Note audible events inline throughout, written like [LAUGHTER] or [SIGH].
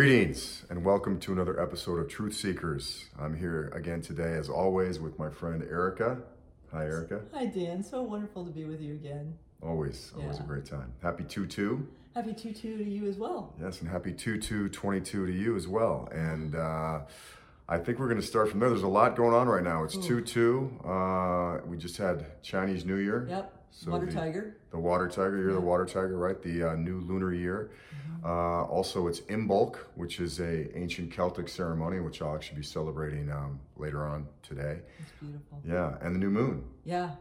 Greetings and welcome to another episode of Truth Seekers. I'm here again today, as always, with my friend Erica. Hi, Erica. Hi, Dan. So wonderful to be with you again. Always, always a great time. Happy 2 2. Happy 2 2 to you as well. Yes, and happy 2 2 22 to you as well. And uh, I think we're going to start from there. There's a lot going on right now. It's 2 2. Uh, we just had Chinese New Year. Yep. So Water the- Tiger. The water tiger, you're the water tiger, right? The uh, new lunar year. Uh, also, it's Imbolc, which is a ancient Celtic ceremony, which I'll actually be celebrating um, later on today. It's beautiful. Yeah, and the new moon. Yeah.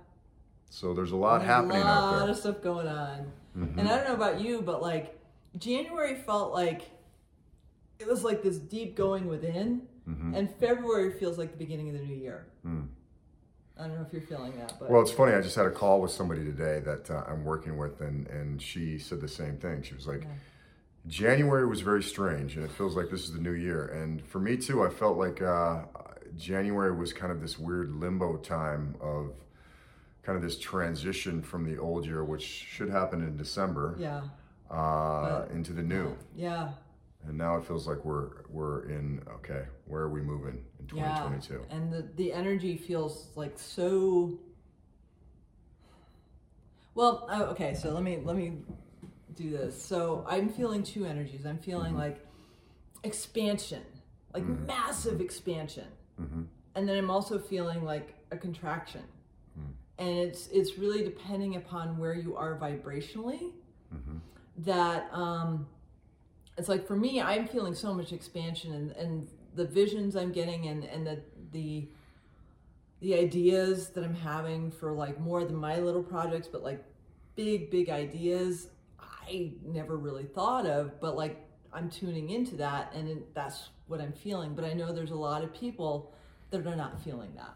So there's a lot There's happening a out lot there. Mm-hmm. of stuff going on. And I don't know about you, but like January felt like it was like this deep going within, Mm-hmm. and February feels like the beginning of the new year. I don't know if you're feeling that, but. Well, it's funny. I just had a call with somebody today that uh, I'm working with, and and she said the same thing. She was like, January was very strange, and it feels like this is the new year. And for me too, I felt like uh, January was kind of this weird limbo time of kind of this transition from the old year, which should happen in December, yeah, uh, into the new. yeah, And now it feels like we're we're in okay. Where are we moving in 2022 yeah. 2022? And the the energy feels like so. Well, oh, okay. So let me let me do this. So I'm feeling two energies. I'm feeling mm-hmm. like expansion, like mm-hmm. massive expansion, mm-hmm. and then I'm also feeling like a contraction. Mm. And it's it's really depending upon where you are vibrationally. That um, it's like for me, I'm feeling so much expansion, and, and the visions I'm getting, and and the the the ideas that I'm having for like more than my little projects, but like big, big ideas I never really thought of, but like I'm tuning into that and it, that's what I'm feeling. But I know there's a lot of people that are not feeling that.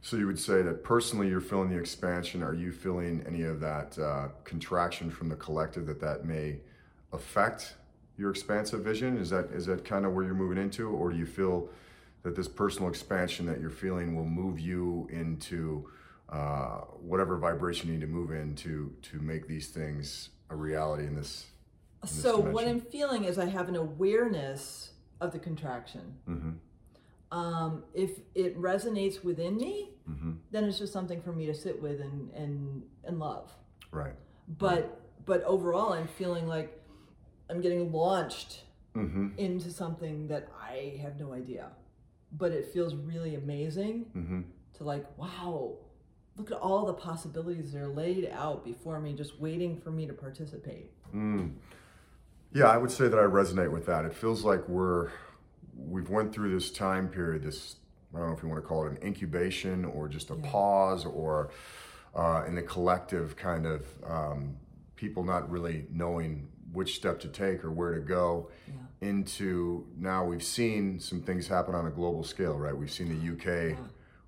So you would say that personally, you're feeling the expansion. Are you feeling any of that uh, contraction from the collective that that may affect your expansive vision? Is that is that kind of where you're moving into, or do you feel that this personal expansion that you're feeling will move you into uh, whatever vibration you need to move into to make these things a reality in this? in this So what? I'm feeling is I have an awareness of the contraction. Mm-hmm. Um, if it resonates within me, Mm-hmm. then it's just something for me to sit with and and and love. Right. But but overall, I'm feeling like I'm getting launched Mm-hmm. into something that I have no idea. But it feels really amazing Mm-hmm. to like, wow, look at all the possibilities that are laid out before me, just waiting for me to participate. Mm. Yeah, I would say that I resonate with that. It feels like we're we've went through this time period, this I don't know if you want to call it an incubation or just a pause or uh, in the collective kind of um, people not really knowing which step to take or where to go into now we've seen some things happen on a global scale, right? We've seen the UK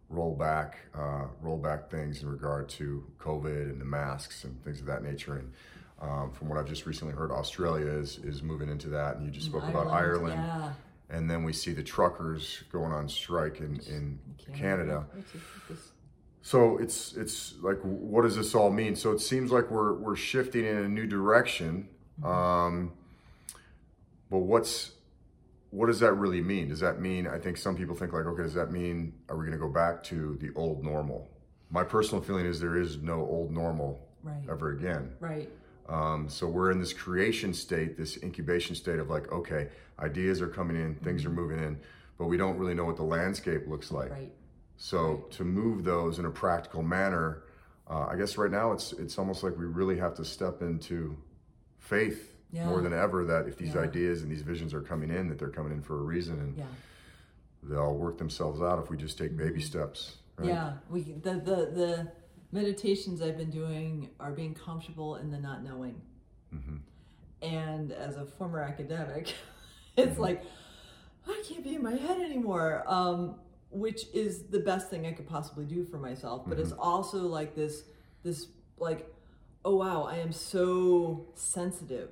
roll back, uh, roll back things in regard to COVID and the masks and things of that nature. And um, from what I've just recently heard, Australia is is moving into that. And you just spoke about Ireland, Yeah. and then we see the truckers going on strike in in Canada. Which is just- So it's it's like, what does this all mean? So it seems like we're we're shifting in a new direction. Um, but what's what does that really mean? Does that mean? I think some people think like, okay, does that mean are we going to go back to the old normal? My personal feeling is there is no old normal Right. ever again. Right. Um, so we're in this creation state, this incubation state of like, okay, ideas are coming in, things are moving in, but we don't really know what the landscape looks like. Right. So to move those in a practical manner, uh, I guess right now it's it's almost like we really have to step into faith Yeah. more than ever that if these Yeah. ideas and these visions are coming in, that they're coming in for a reason and Yeah. they'll work themselves out if we just take baby steps. Right? Yeah. We the, the the meditations I've been doing are being comfortable in the not knowing. Mm-hmm. And as a former academic, [LAUGHS] it's Mm-hmm. like I can't be in my head anymore. Um, which is the best thing I could possibly do for myself. But Mm-hmm. it's also like this this like, oh wow, I am so sensitive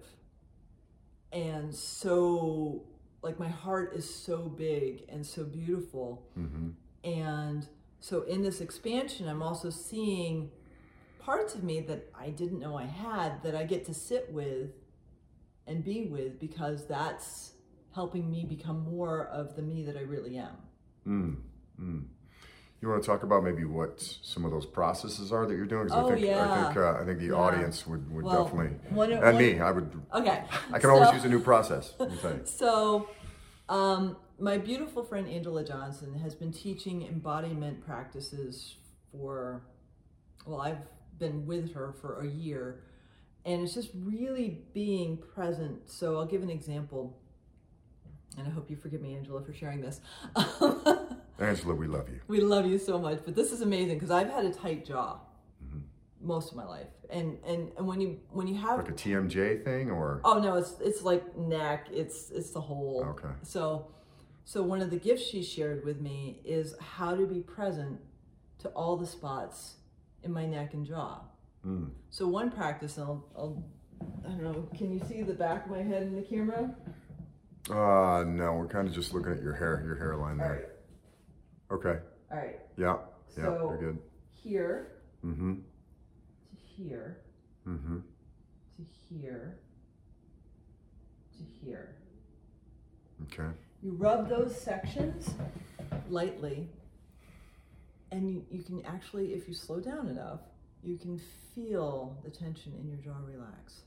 and so like my heart is so big and so beautiful Mm-hmm. and so in this expansion i'm also seeing parts of me that i didn't know i had that i get to sit with and be with because that's helping me become more of the me that I really am. Mm, mm. You want to talk about maybe what some of those processes are that you're doing? 'Cause Oh, I think yeah. I think uh, I think the Yeah. audience would, would Well, definitely one and me I would Okay. [LAUGHS] I can always use a new process. Let me tell you. [LAUGHS] So, um, my beautiful friend Angela Johnson has been teaching embodiment practices for, well, I've been with her for a year, and it's just really being present. So, I'll give an example, and I hope you forgive me, Angela, for sharing this. [LAUGHS] Angela, we love you. we love you so much, but this is amazing because I've had a tight jaw most of my life, and and and when you when you have Like a TMJ thing or Oh no, it's it's like neck. It's it's the whole. Okay. So, so one of the gifts she shared with me is how to be present to all the spots in my neck and jaw. Mm. So one practice, and I'll, I'll I don't know. Can you see the back of my head in the camera? uh no, we're kind of just looking at your hair, your hairline there. Okay. All right. Yeah. Yeah, So- you're good. Here Mm-hmm. to here Mm-hmm. to here to here. Okay. You rub those sections lightly, and you, you can actually, if you slow down enough, you can feel the tension in your jaw relax.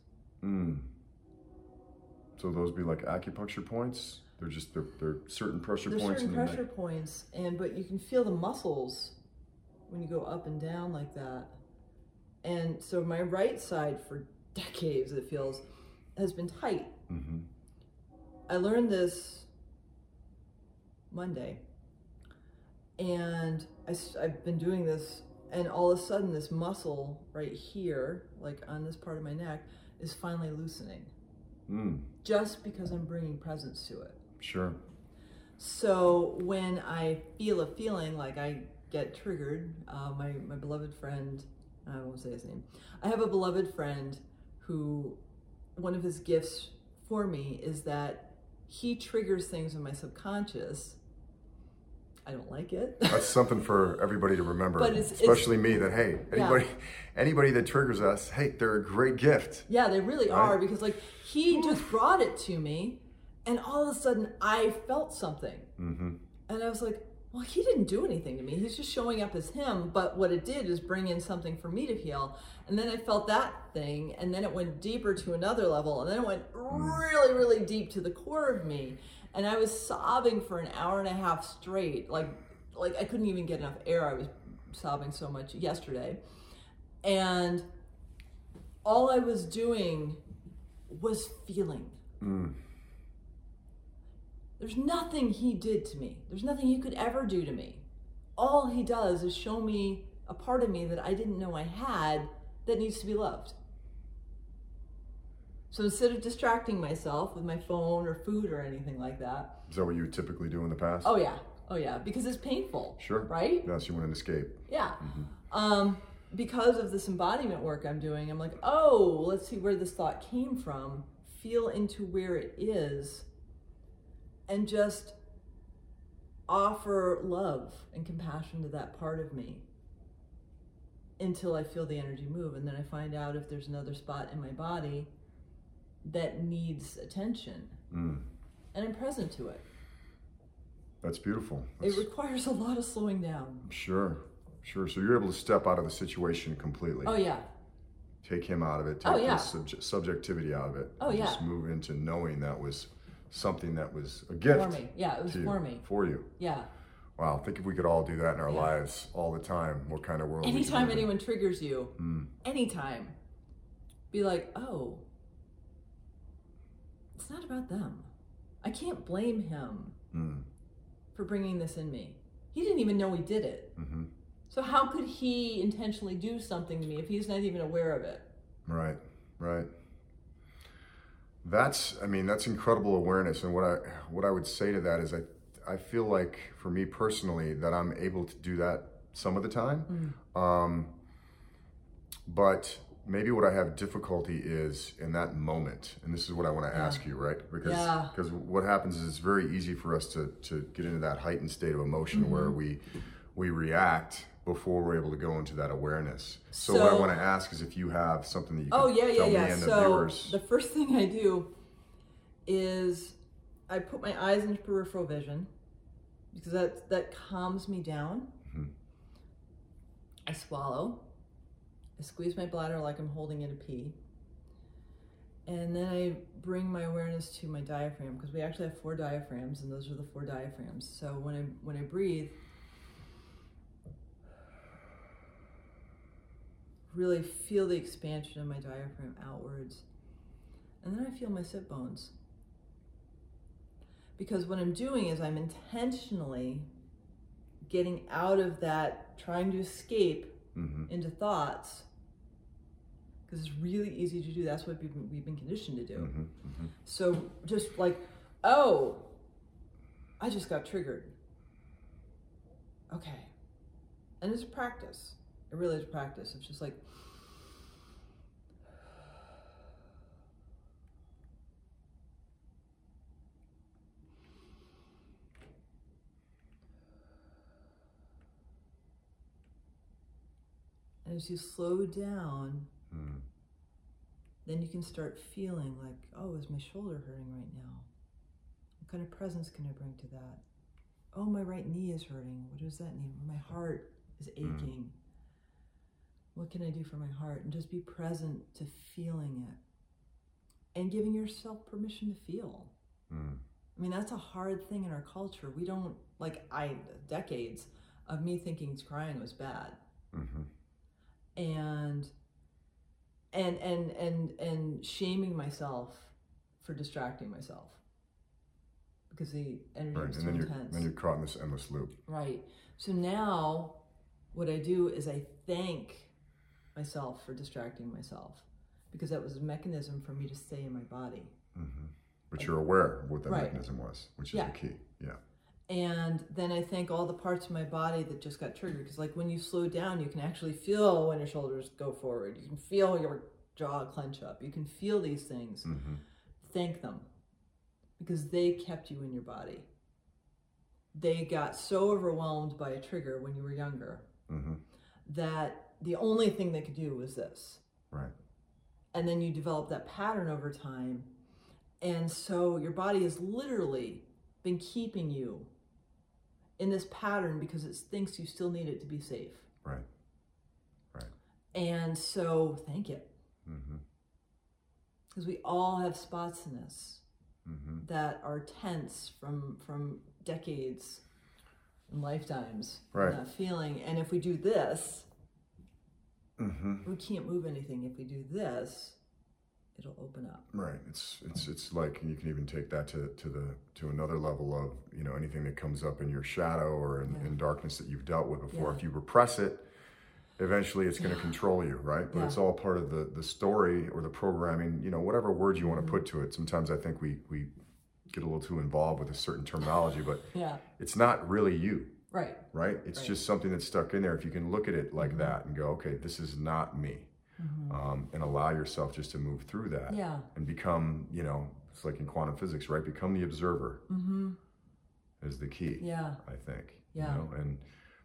Mm. So those be like acupuncture points? They're just they're, they're certain pressure There's points certain pressure neck. points, and but you can feel the muscles when you go up and down like that. And so my right side for [LAUGHS] decades, it feels, has been tight. Mm-hmm. I learned this Monday, and I, have been doing this, and all of a sudden, this muscle right here, like on this part of my neck, is finally loosening Mm. just because I'm bringing presence to it. Sure. So when I feel a feeling like I get triggered, uh, my, my beloved friend, I won't say his name, I have a beloved friend who, one of his gifts for me is that he triggers things in my subconscious. I don't like it. [LAUGHS] That's something for everybody to remember, But it's- it's- especially me. That hey, anybody, anybody that triggers us, hey, they're a great gift. Yeah, they really Right? are because like he just brought it to me and all of a sudden I felt something. Mm-hmm. And I was like, well, he didn't do anything to me. He's just showing up as him, but what it did is bring in something for me to heal. And then I felt that thing and then it went deeper to another level and then it went really really deep to the core of me. And I was sobbing for an hour and a half straight. Like like I couldn't even get enough air. I was sobbing so much yesterday. And all I was doing was feeling. Mm. There's nothing he did to me. There's nothing he could ever do to me. All he does is show me a part of me that I didn't know I had that needs to be loved. So instead of distracting myself with my phone or food or anything like that, Is that what you typically do in the past? oh yeah, oh yeah, because it's painful. Sure. Right? Yes, you want an escape. Yeah. Um, because of this embodiment work I'm doing, I'm like, oh, let's see where this thought came from, feel into where it is, and just offer love and compassion to that part of me until I feel the energy move. And then I find out if there's another spot in my body that needs attention. Mm. And I'm present to it. That's beautiful. It requires a lot of slowing down. sure, sure. So you're able to step out of the situation completely. Oh, yeah. Take him out of it. Take Oh, yeah. subjectivity out of it. Oh, and yeah. Just move into knowing that was something that was a gift For me. Yeah, it was to for me. For you. Yeah. Wow. Think if we could all do that in our Yeah. lives all the time, what kind of world? anytime anyone triggers you, Mm. anytime, be like, oh, it's not about them. I can't blame him Mm. for bringing this in me. He didn't even know he did it. hmm So how could he intentionally do something to me if he's not even aware of it? Right, right. That's, I mean, that's incredible awareness. And what I, what I would say to that is, I, I feel like for me personally that I'm able to do that some of the time. Um, but maybe what I have difficulty is in that moment, and this is what I want to ask you, right? Because Yeah. because what happens is it's very easy for us to to get into that heightened state of emotion Mm-hmm. where we we react before we're able to go into that awareness. So, what I want to ask is if you have something that you can Oh yeah, yeah, yeah. and the So viewers. the first thing I do is I put my eyes into peripheral vision because that that calms me down. Mhm. I swallow. I squeeze my bladder like I'm holding in a pee. And then I bring my awareness to my diaphragm because we actually have four diaphragms, and those are the four diaphragms. So when I when I breathe, really feel the expansion of my diaphragm outwards, and then I feel my sit bones. Because what I'm doing is I'm intentionally getting out of that trying to escape hmm into thoughts because it's really easy to do. That's what we've been, we've been conditioned to do. hmm hmm So just like, oh, I just got triggered. Okay. And it's a practice. It really is practice. It's just like, and as you slow down, mm then you can start feeling like, oh, is my shoulder hurting right now? What kind of presence can I bring to that? Oh, my right knee is hurting. What does that mean? My heart is aching. What can I do for my heart? And just be present to feeling it and giving yourself permission to feel. mm I mean, that's a hard thing in our culture. We don't, like, I, decades of me thinking crying was bad hmm and and and and and shaming myself for distracting myself because the energy Right. was And too then you're intense. then you're caught in this endless loop. right. So now, what I do is I thank myself for distracting myself because that was a mechanism for me to stay in my body. hmm But you're aware of what that Right. mechanism was, which is Yeah. the key. Yeah. And then I thank all the parts of my body that just got triggered. Because, like, when you slow down, you can actually feel when your shoulders go forward. You can feel your jaw clench up. You can feel these things. hmm Thank them because they kept you in your body. They got so overwhelmed by a trigger when you were younger hmm that the only thing they could do was this. Right. And then you develop that pattern over time. And so your body has literally been keeping you in this pattern because it thinks you still need it to be safe. Right. Right. And so thank it. Because we all have spots in us hmm that are tense from from decades and lifetimes. Right. That feeling. And if we do this, hmm we can't move anything. If we do this, it'll open up. Right. It's it's it's like you can even take that to, to the to another level of you know anything that comes up in your shadow or in, Yeah. in darkness that you've dealt with before. Yeah. If you repress it, eventually it's going to control you, right? But Yeah. it's all part of the the story or the programming. You know, whatever words you want Mm-hmm. to put to it. Sometimes I think we we get a little too involved with a certain terminology, but Yeah. it's not really you. Right. right? It's Right. just something that's stuck in there. If you can look at it like that and go, okay, this is not me, um, and allow yourself just to move through that Mm-hmm. Yeah. and become, you know, it's like in quantum physics, right? Become the observer Mm-hmm. is the key, Yeah. I think. Yeah. You know? And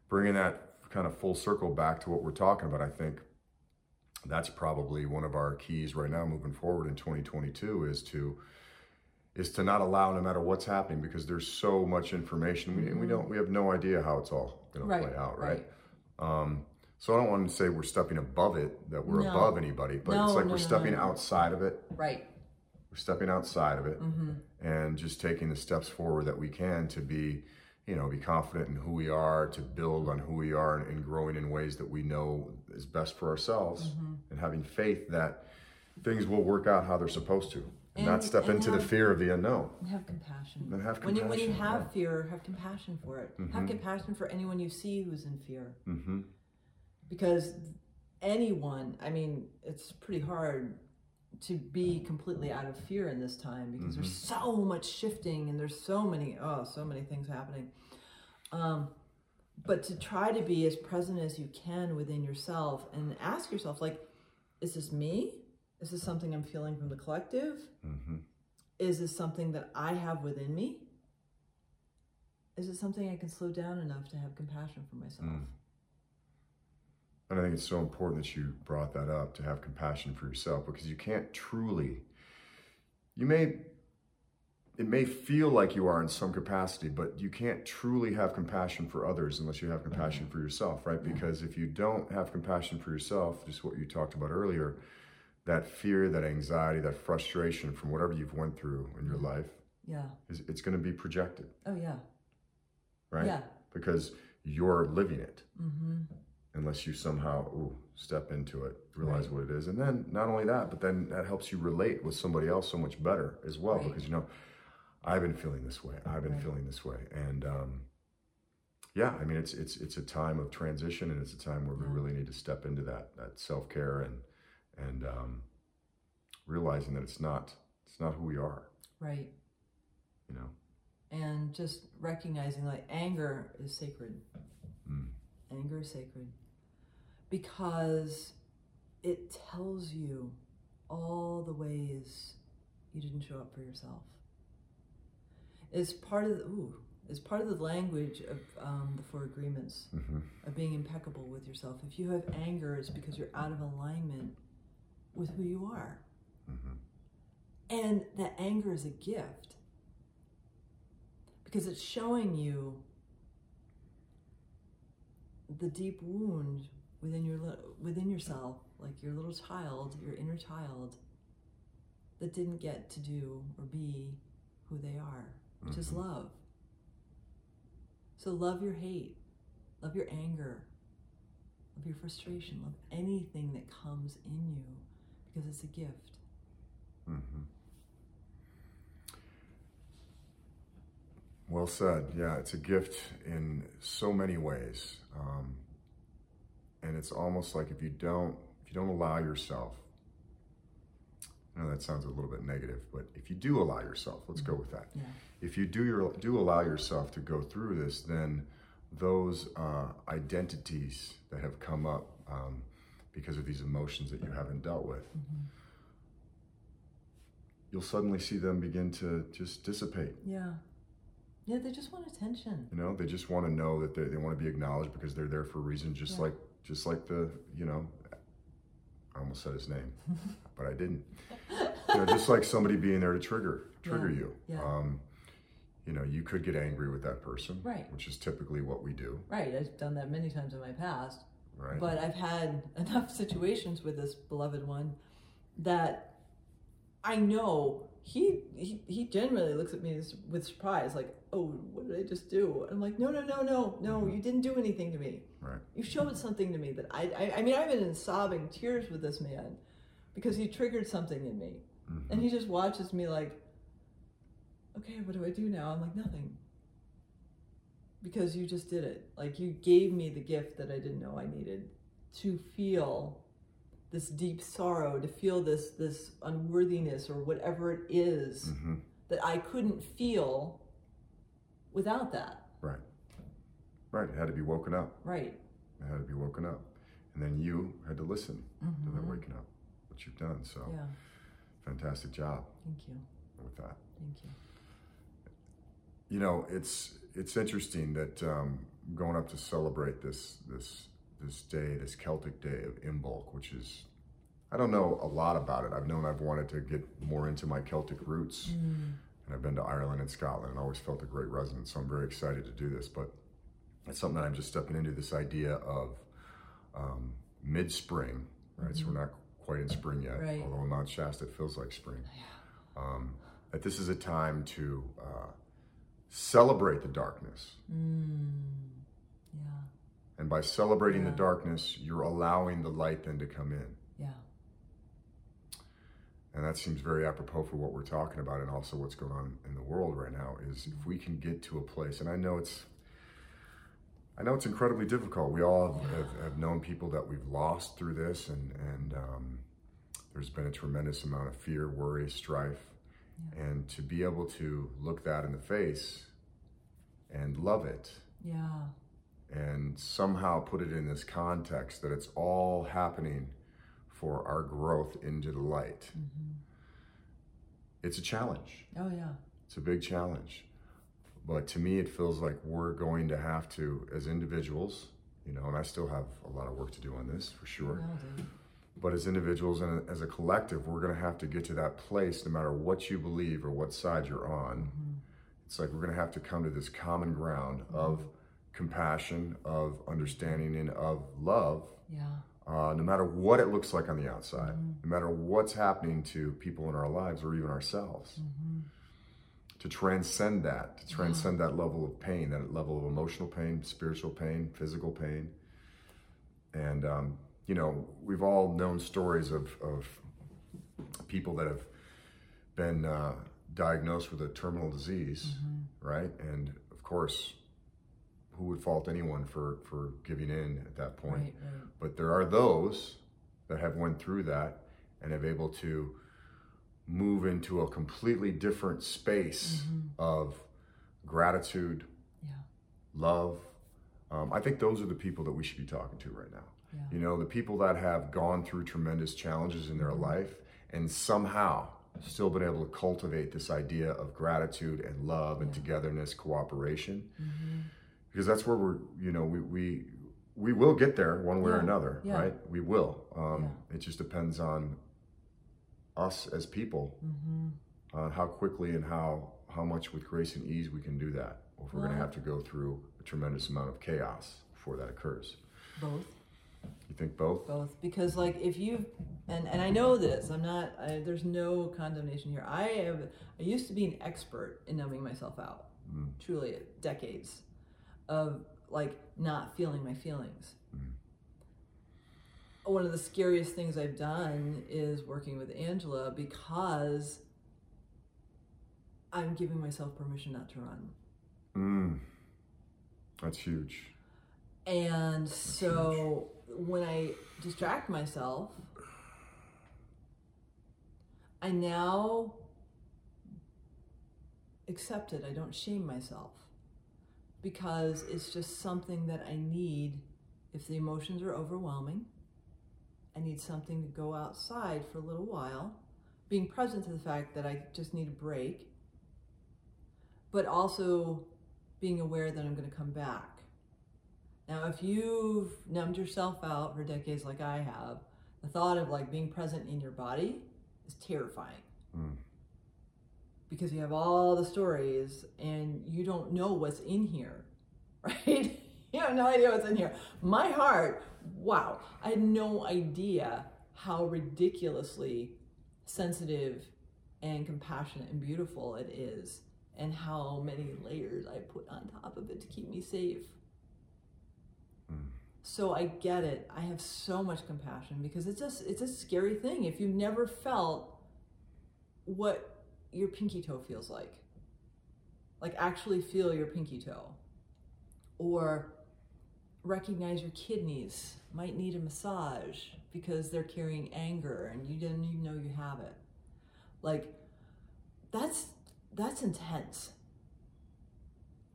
bringing that kind of full circle back to what we're talking about, I think that's probably one of our keys right now moving forward in 2022 is to is to not allow no matter what's happening because there's so much information we, we don't we have no idea how it's all going to play out right, um, so i don't want to say we're stepping above it that we're No. above anybody but No, it's like no, we're stepping outside of it Right. we're stepping outside of it Mm-hmm. and just taking the steps forward that we can to be you know be confident in who we are to build on who we are and, and growing in ways that we know is best for ourselves Mm-hmm. and having faith that things will work out how they're supposed to and, not step into the fear of the unknown And have compassion. And have When you when you have yeah. fear, have compassion for it. Have Mhm. compassion for anyone you see who's in fear. hmm Because anyone, I mean, it's pretty hard to be completely out of fear in this time because there's Mm-hmm. so much shifting and there's so many oh so many things happening. Um, but to try to be as present as you can within yourself and ask yourself like, is this me? Is this something I'm feeling from the collective? hmm Is this something that I have within me? Is it something I can slow down enough to have compassion for myself? Mm. And I think it's so important that you brought that up to have compassion for yourself because you can't truly, you may it may feel like you are in some capacity, but you can't truly have compassion for others unless you have compassion for yourself, right? Because if you don't have compassion for yourself, just what you talked about earlier, that fear, that anxiety, that frustration from whatever you've went through in your life, Yeah. is it's going to be projected, Oh yeah. right? Yeah. Because you're living it. Mm-hmm. Unless you somehow ooh, step into it, realize Right. what it is, and then not only that, but then that helps you relate with somebody else so much better as well. Right. Because you know, I've been feeling this way. I've been Right. feeling this way, and um, yeah, I mean, it's it's it's a time of transition, and it's a time where we really need to step into that that self care and and um, realizing that it's not it's not who we are. Right. You know, And just recognizing like anger is sacred. Mm. Anger is sacred because it tells you all the ways you didn't show up for yourself. It's part of the ooh, it's part of the language of um, the four agreements hmm of being impeccable with yourself. If you have anger, it's because you're out of alignment with who you are. hmm And that anger is a gift because it's showing you the deep wound within your within yourself, like your little child, your inner child that didn't get to do or be who they are, which is Mhm. love. So love your hate, love your anger, love your frustration, love anything that comes in you because it's a gift. hmm Well said. Yeah, it's a gift in so many ways, um, and it's almost like if you don't if you don't allow yourself. I know that sounds a little bit negative, but if you do allow yourself, let's go with that. Yeah. If you do your do allow yourself to go through this, then those uh, identities that have come up um, because of these emotions that you haven't dealt with, you'll suddenly see them begin to just dissipate. Yeah. Yeah, they just want attention. You know, they just want to know that they, they want to be acknowledged because they're there for a reason, just Yeah. like just like the you know, I almost said his name, [LAUGHS] but I didn't. You know, just like somebody being there to trigger trigger Yeah, you. yeah. Um, you know, you could get angry with that person, Right. Which is typically what we do, Right, I've done that many times in my past. Right? But I've had [LAUGHS] enough situations with this beloved one that I know he he, he genuinely looks at me with surprise, like, "Oh, what did I just do?" And I'm like, "No, no, no, no, no! You didn't do anything to me. right. You showed something to me that I I, I mean, I've been in sobbing tears with this man because he triggered something in me, Mhm. and he just watches me like, "Okay, what do I do now?" I'm like, "Nothing." Because you just did it. Like you gave me the gift that I didn't know I needed to feel this deep sorrow, to feel this this unworthiness or whatever it is Mhm. that I couldn't feel without that. Right. Right. It had to be woken up. Right. It had to be woken up, and then you had to listen to that Mhm. waking up, which you've done. So, Yeah. fantastic job Thank you. with that. Thank you. You know, it's it's interesting that um, going up to celebrate this this this day, this Celtic day of Imbolc, which is I don't know a lot about it. I've known I've wanted to get more into my Celtic roots, and I've been to Ireland and Scotland, and always felt a great resonance. So I'm very excited to do this, but it's something that I'm just stepping into this idea of um, mid spring, right? So we're not quite in spring yet, Right. although in Mount Shasta it feels like spring. Um, that this is a time to uh, celebrate the darkness. Mm. Yeah. And by celebrating Yeah. the darkness, you're allowing the light then to come in. Yeah. And that seems very apropos for what we're talking about and also what's going on in the world right now is if we can get to a place, and I know it's I know it's incredibly difficult. We all have, have, have known people that we've lost through this, and, and um, there's been a tremendous amount of fear, worry, strife. And to be able to look that in the face and love it Yeah. and somehow put it in this context that it's all happening for our growth into the light. Mm-hmm. It's a challenge. Oh yeah. It's a big challenge. But to me, it feels like we're going to have to, as individuals, you know, and I still have a lot of work to do on this for sure. But as individuals and as a collective, we're going to have to get to that place no matter what you believe or what side you're on. Mm-hmm. It's like we're going to have to come to this common ground mm-hmm. of compassion, of understanding, and of love. Yeah. Uh, no matter what it looks like on the outside, mm-hmm. no matter what's happening to people in our lives or even ourselves, mm-hmm. to transcend that, to transcend yeah. that level of pain, that level of emotional pain, spiritual pain, physical pain. And, um, you know, we've all known stories of, of people that have been uh, diagnosed with a terminal disease, mm-hmm. right? And of course, who would fault anyone for for giving in at that point? Right, right. But there are those that have went through that and have able to move into a completely different space mm-hmm. of gratitude, yeah. love. Um, I think those are the people that we should be talking to right now. Yeah. You know, the people that have gone through tremendous challenges in their mm-hmm. life and somehow still been able to cultivate this idea of gratitude and love and yeah. togetherness, cooperation. Mm-hmm because that's where we're you know we we we will get there one way yeah. or another right we will um, it just depends on us as people mm-hmm. on how quickly and how how much with grace and ease we can do that or if we're going to have to go through a tremendous amount of chaos before that occurs both you think both both because like if you and and i know this i'm not I, there's no condemnation here i have i used to be an expert in numbing myself out mm. truly decades of like not feeling my feelings. Mm-hmm. One of the scariest things I've done is working with Angela because I'm giving myself permission not to run. Mm. That's huge. And That's so huge. When I distract myself, I now accept it. I don't shame myself because it's just something that I need if the emotions are overwhelming. I need something to go outside for a little while, being present to the fact that I just need a break, but also being aware that I'm going to come back. Now, if you've numbed yourself out for decades like I have, the thought of like being present in your body is terrifying. Mm because you have all the stories and you don't know what's in here, [LAUGHS] right? you have no idea what's in here. My heart, wow, I had no idea how ridiculously sensitive and compassionate and beautiful it is, and how many layers I put on top of it to keep me safe. So I get it. I have so much compassion because it's just it's a scary thing if you've never felt what your pinky toe feels like. Like actually feel your pinky toe. Or recognize your kidneys might need a massage because they're carrying anger and you didn't even know you have it. Like that's that's intense.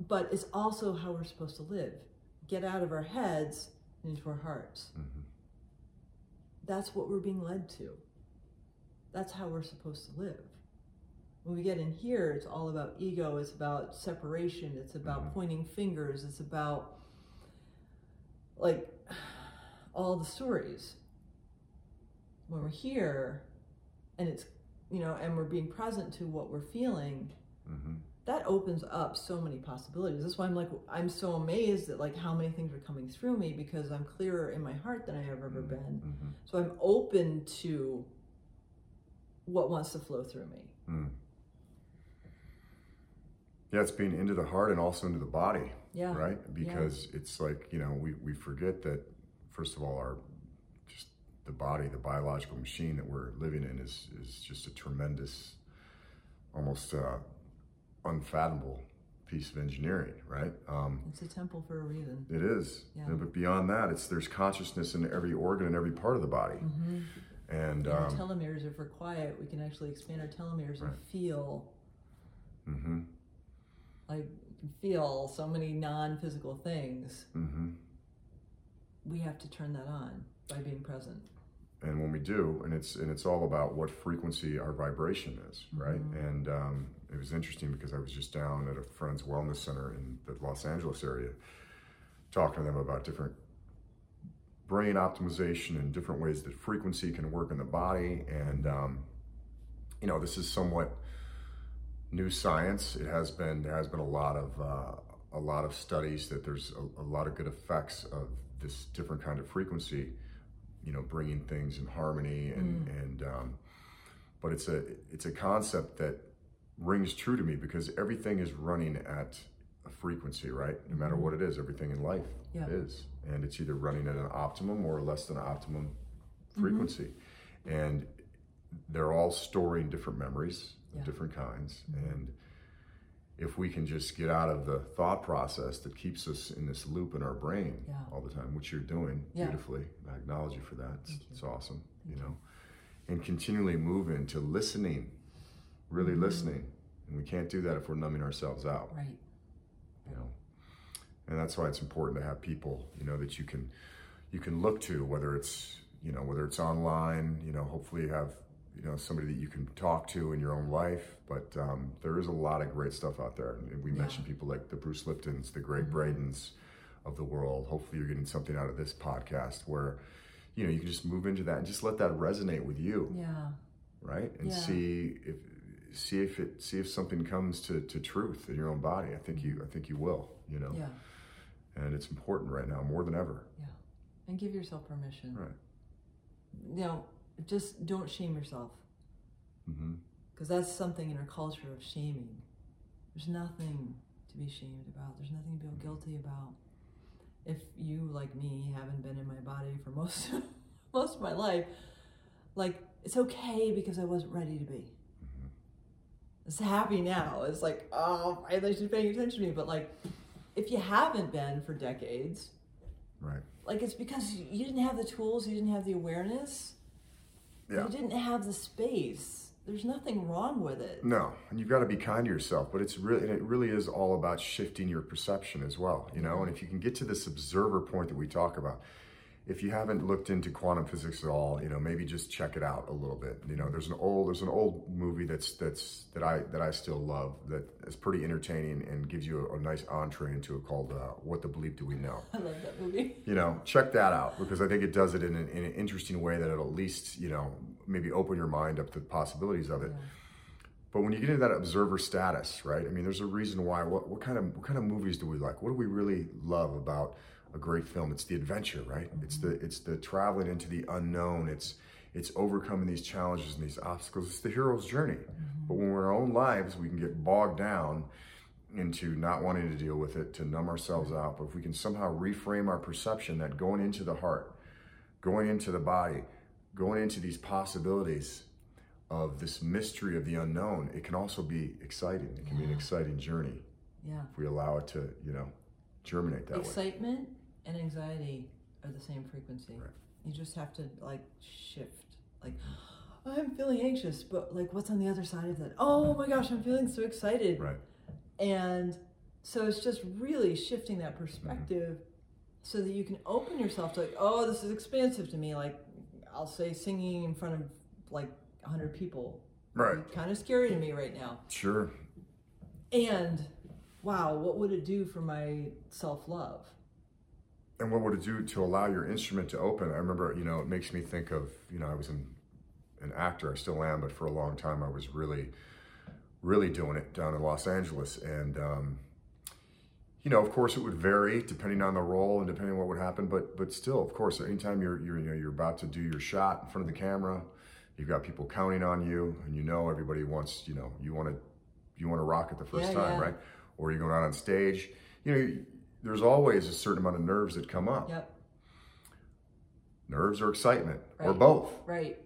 But it's also how we're supposed to live. Get out of our heads into our hearts. Mm-hmm. That's what we're being led to. That's how we're supposed to live when we get in here, it's all about ego, it's about separation, it's about mm-hmm. pointing fingers, it's about like all the stories. When we're here and it's, you know, and we're being present to what we're feeling, mm-hmm. That opens up so many possibilities. That's why I'm like, I'm so amazed at like how many things are coming through me because I'm clearer in my heart than I have ever mm-hmm. been. Mm-hmm. So I'm open to what wants to flow through me. Mm. Yeah, it's being into the heart and also into the body. Yeah. Right? Because yeah. it's like, you know, we, we forget that, first of all, our just the body, the biological machine that we're living in is, is just a tremendous, almost uh, unfathomable piece of engineering, right? Um, it's a temple for a reason. It is. Yeah. But beyond that, it's there's consciousness in every organ and every part of the body. Mm-hmm. And, um, our telomeres, if we're quiet, we can actually expand our telomeres right. and feel mm-hmm. I feel so many non-physical things. Mm-hmm. We have to turn that on by being present. And when we do, and it's and it's all about what frequency our vibration is, right? Mm-hmm. And um, it was interesting because I was just down at a friend's wellness center in the Los Angeles area, talking to them about different brain optimization and different ways that frequency can work in the body. And, um, you know, this is somewhat new science. It has been, there has been a lot of, uh, a lot of studies that there's a, a, lot of good effects of this different kind of frequency, you know, bringing things in harmony and, mm. and, um, but it's a, it's a concept that rings true to me because everything is running at a frequency, right? No matter mm-hmm. what it is, everything in life yeah. is. And it's either running at an optimum or less than optimum mm-hmm. frequency. Mm-hmm. And they're all storing different memories yeah. of different kinds. Mm-hmm. And if we can just get out of the thought process that keeps us in this loop in our brain yeah. all the time, which you're doing beautifully, I acknowledge you for that. It's, it's awesome, Thank you know, you. and continually move into listening, really mm-hmm. listening. And we can't do that if we're numbing ourselves out. Right you know and that's why it's important to have people you know that you can you can look to whether it's you know whether it's online you know hopefully you have you know somebody that you can talk to in your own life but um, there is a lot of great stuff out there and we yeah. mentioned people like the bruce liptons the greg mm-hmm. bradens of the world hopefully you're getting something out of this podcast where you know you can just move into that and just let that resonate with you yeah right and yeah. see if see if it see if something comes to, to truth in your own body. I think you I think you will, you know. Yeah. And it's important right now more than ever. Yeah. And give yourself permission. Right. You know, just don't shame yourself. Mm-hmm. Because that's something in our culture of shaming. There's nothing to be shamed about. There's nothing to feel guilty about. If you, like me, haven't been in my body for most [LAUGHS] most of my life, like it's okay because I wasn't ready to be is happy now. It's like, oh, finally she's paying attention to me. But like, if you haven't been for decades, right? Like it's because you didn't have the tools, you didn't have the awareness, yeah. you didn't have the space. There's nothing wrong with it. No, and you've got to be kind to yourself. But it's really, it really is all about shifting your perception as well. You know, and if you can get to this observer point that we talk about if you haven't looked into quantum physics at all, you know, maybe just check it out a little bit. You know, there's an old there's an old movie that's that's that I that I still love that is pretty entertaining and gives you a, a nice entree into it called uh, "What the Bleep Do We Know." [LAUGHS] I love that movie. You know, check that out because I think it does it in an, in an interesting way that it'll at least you know maybe open your mind up to the possibilities of it. Yeah. But when you get into that observer status, right? I mean, there's a reason why. What, what kind of what kind of movies do we like? What do we really love about a great film. It's the adventure, right? It's the it's the traveling into the unknown. It's it's overcoming these challenges and these obstacles. It's the hero's journey. Mm-hmm. But when we're in our own lives, we can get bogged down into not wanting to deal with it, to numb ourselves out. But if we can somehow reframe our perception that going into the heart, going into the body, going into these possibilities of this mystery of the unknown, it can also be exciting. It can yeah. be an exciting journey. Yeah. If we allow it to, you know, germinate that Excitement way. And anxiety are the same frequency. Right. You just have to like shift. Like, I'm feeling anxious, but like, what's on the other side of that? Oh my gosh, I'm feeling so excited. Right. And so it's just really shifting that perspective mm-hmm. so that you can open yourself to like, oh, this is expansive to me. Like, I'll say singing in front of like 100 people. Right. Kind of scary to me right now. Sure. And wow, what would it do for my self love? And what would it do to allow your instrument to open? I remember, you know, it makes me think of, you know, I was an, an actor, I still am, but for a long time I was really, really doing it down in Los Angeles. And, um, you know, of course, it would vary depending on the role and depending on what would happen. But but still, of course, anytime you're you're you know you're about to do your shot in front of the camera, you've got people counting on you, and you know everybody wants you know you want to you want to rock it the first yeah, time, yeah. right? Or you're going out on stage. You know, there's always a certain amount of nerves that come up. Yep. Nerves or excitement right. or both. Right.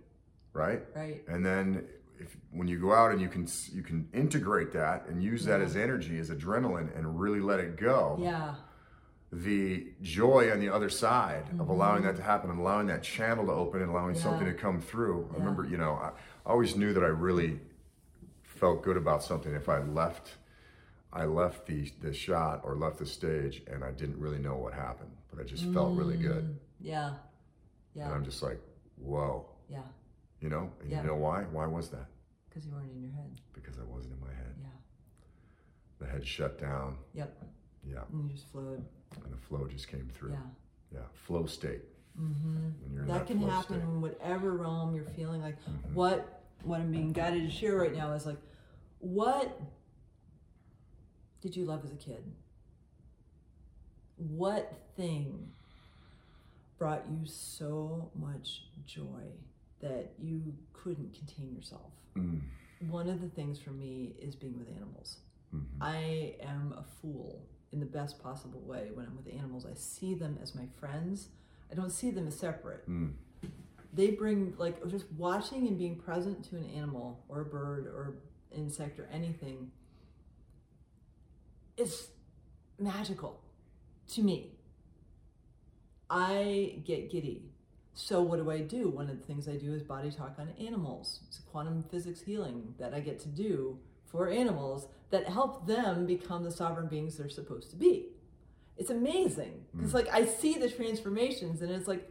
Right. Right. And then if when you go out and you can you can integrate that and use that yeah. as energy as adrenaline and really let it go. Yeah. The joy on the other side mm-hmm. of allowing that to happen and allowing that channel to open and allowing yeah. something to come through. Yeah. I remember, you know, I always knew that I really felt good about something if I left I left the the shot or left the stage and I didn't really know what happened, but I just felt really good. Mm, yeah. Yeah. And I'm just like, whoa. Yeah. You know? And yeah. you know why? Why was that? Because you weren't in your head. Because I wasn't in my head. Yeah. The head shut down. Yep. Yeah. And you just flowed. And the flow just came through. Yeah. Yeah. Flow state. Mm-hmm. That, can happen state. in whatever realm you're feeling like. Mm-hmm. What what I'm being guided to share right now is like, what did you love as a kid? What thing brought you so much joy that you couldn't contain yourself? Mm. One of the things for me is being with animals. Mm-hmm. I am a fool in the best possible way when I'm with animals. I see them as my friends. I don't see them as separate. Mm. They bring like just watching and being present to an animal or a bird or insect or anything is magical to me. I get giddy. So what do I do? One of the things I do is body talk on animals. It's quantum physics healing that I get to do for animals that help them become the sovereign beings they're supposed to be. It's amazing because mm. like I see the transformations and it's like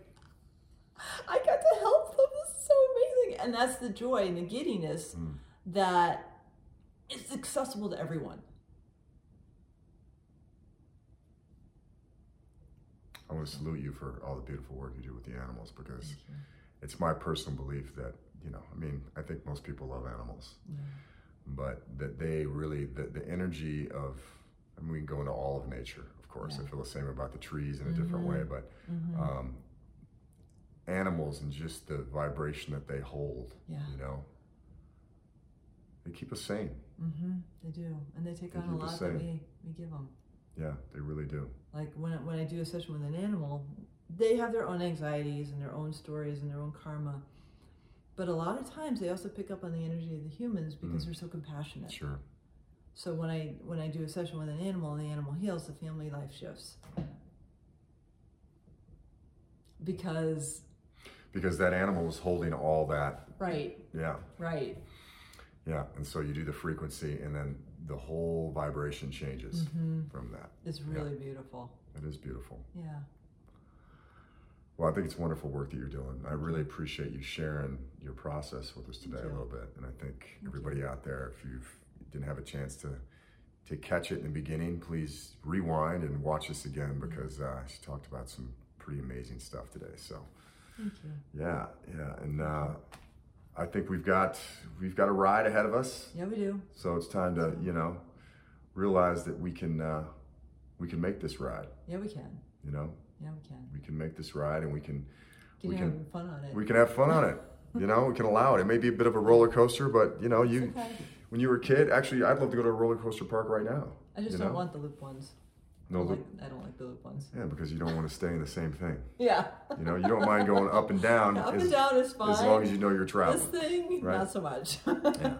I got to help them. This is so amazing, and that's the joy and the giddiness mm. that is accessible to everyone. I want to salute you for all the beautiful work you do with the animals because it's my personal belief that you know I mean I think most people love animals. Yeah but that they really the, the energy of I mean we can go into all of nature of course yeah. I feel the same about the trees in a mm-hmm. different way but mm-hmm. um, animals and just the vibration that they hold yeah. you know they keep us sane mm-hmm. they do and they take they on a lot that we, we give them yeah they really do like when, when I do a session with an animal they have their own anxieties and their own stories and their own karma but a lot of times they also pick up on the energy of the humans because mm. they're so compassionate. Sure. So when I when I do a session with an animal and the animal heals, the family life shifts. Because because that animal was holding all that. Right. Yeah. Right. Yeah, and so you do the frequency, and then the whole vibration changes mm-hmm. from that. It's really yeah. beautiful. It is beautiful. Yeah. Well, I think it's wonderful work that you're doing. I really appreciate you sharing your process with us today a little bit. And I think Thank everybody you. out there, if you didn't have a chance to to catch it in the beginning, please rewind and watch this again because uh, she talked about some pretty amazing stuff today. So, Thank you. Yeah, yeah, and uh, I think we've got we've got a ride ahead of us. Yeah, we do. So it's time to you know realize that we can uh, we can make this ride. Yeah, we can. You know, yeah, we can. We can make this ride, and we can. Can we can have fun on it. We can have fun on it. You know, we can allow it. It may be a bit of a roller coaster, but you know, you okay. when you were a kid, actually, I'd love to go to a roller coaster park right now. I just don't know? want the loop ones. No, I don't, like, I don't like the loop ones. Yeah, because you don't want to stay in the same thing. [LAUGHS] Yeah. You know, you don't mind going up and [LAUGHS] down. up as, and down is fine. As long as you know you're traveling. This thing, right? not so much. [LAUGHS] yeah.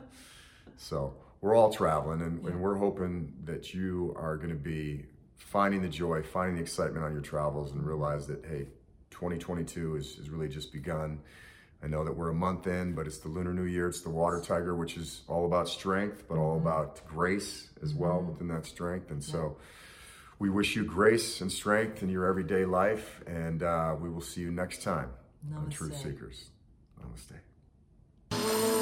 So we're all traveling, and, yeah. and we're hoping that you are going to be finding the joy, finding the excitement on your travels, and realize that, hey, 2022 is, is really just begun. I know that we're a month in, but it's the Lunar New Year. It's the Water Tiger, which is all about strength, but all mm-hmm. about grace as well mm-hmm. within that strength. And so we wish you grace and strength in your everyday life, and uh, we will see you next time Namaste. on Truth Seekers. Namaste.